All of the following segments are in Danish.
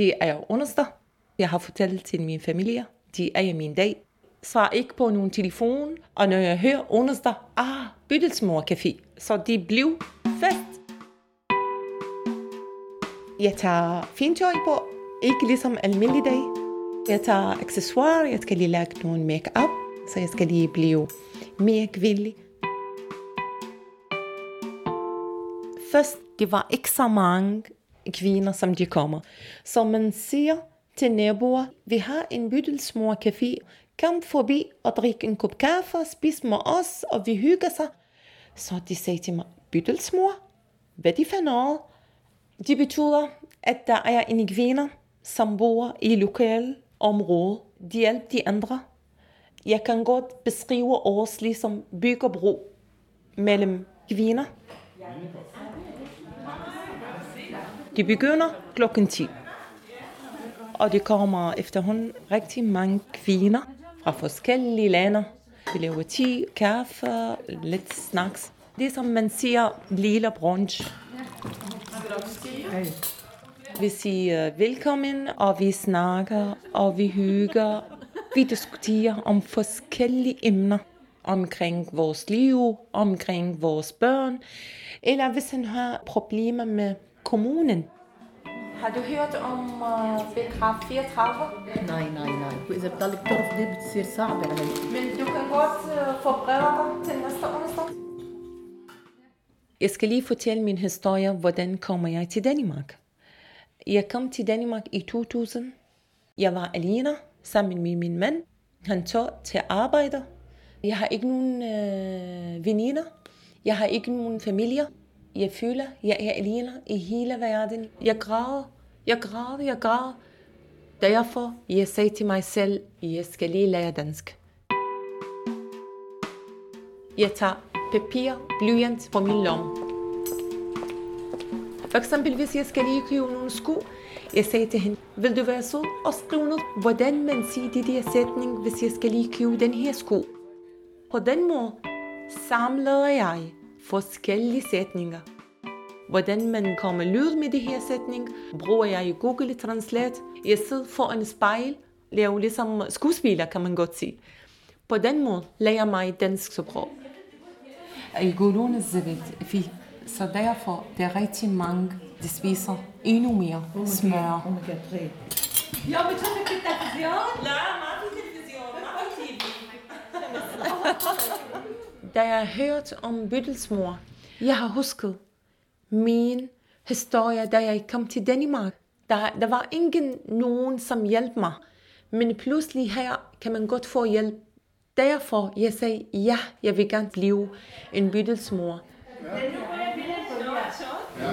det er onsdag. Jeg har fortalt til min familie. det er min dag. Svar ikke på nogen telefon. Og når jeg hører onsdag, ah, Bydelsmor Café. Så det blev fest. Jeg tager fint tøj på. Ikke ligesom almindelig dag. Jeg tager accessoire. Jeg skal lige lægge nogle make-up. Så jeg skal lige blive mere kvindelig. Først, det var ikke så mange kvinder, som de kommer. Så man siger til naboer, vi har en bydelsmor café, kom forbi og drik en kop kaffe, spis med os, og vi hygger sig. Så de sagde til mig, bydelsmor? Hvad de for noget? Det betyder, at der er en kvinde, som bor i lokal område. De hjælper de andre. Jeg kan godt beskrive os ligesom bygger bro mellem kvinder. De begynder klokken 10. Og det kommer efterhånden rigtig mange kvinder fra forskellige lande. Vi laver te, kaffe, lidt snacks. Det er som man siger, lille brunch. Vi siger velkommen, og vi snakker, og vi hygger. Vi diskuterer om forskellige emner omkring vores liv, omkring vores børn, eller hvis han har problemer med kommunen. Har du hørt om øh, paragraf 34? Nej, nej, nej. Hvis jeg betaler torf, det betyder sabe. Men du kan godt øh, få brevet til næste onsdag. Jeg skal lige fortælle min historie, hvordan kommer jeg til Danmark. Jeg kom til Danmark i 2000. Jeg var alene sammen med min mand. Han tog til arbejde. Jeg har ikke nogen øh, veninder. Jeg har ikke nogen familie. Jeg føler, jeg er alene i hele verden. Jeg græder, jeg græder, jeg græder. Derfor jeg sagde til mig selv, jeg skal lige lære dansk. Jeg tager papir, blyant på min lomme. For eksempel, hvis jeg skal lige købe nogle sko, jeg sagde til hende, vil du være sød og skrive noget, hvordan man siger det der sætning, hvis jeg skal lige købe den her sko. På den måde samlede jeg forskellige sætninger. Hvordan man kommer lyd med det her sætning, bruger jeg i Google Translate. Jeg sidder foran et spejl, laver ligesom skuespiller, kan man godt sige. På den måde lærer jeg mig dansk sprog. يقولون الزبد في så derfor der er rigtig mange, der spiser endnu mere smør. أوميجا 3 Ja, بتشوفي في التلفزيون؟ لا ما Da jeg hørte om Byttelsmor, jeg har husket min historie, da jeg kom til Danmark. Der, der var ingen nogen, som hjalp mig. Men pludselig her kan man godt få hjælp. Derfor jeg sagde, ja, jeg vil gerne blive en byttelsmor.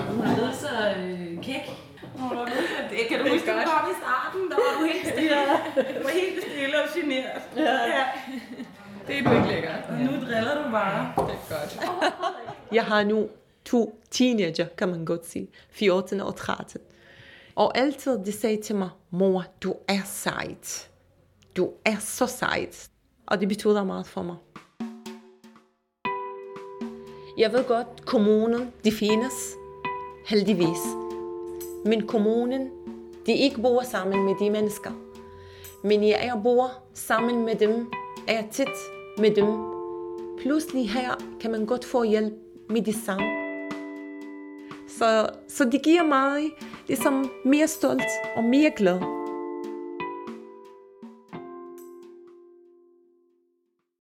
Hun er blevet så øh, kæk. Hun blevet så- Det kan du huske, du kom i starten, der var du helt stille. Du var helt stille og generet. Ja. Det er du ikke lækker. Nu driller du bare. Det er godt. Jeg har nu to teenager, kan man godt sige. 14 og 13. Og altid de sagde til mig, mor, du er sejt. Du er så sejt. Og det betyder meget for mig. Jeg ved godt, kommunen, de findes, heldigvis. Men kommunen, de ikke bor sammen med de mennesker. Men jeg er bor sammen med dem, er tit med dem. Pludselig her kan man godt få hjælp med det samme. Så, så det giver mig ligesom mere stolt og mere glad.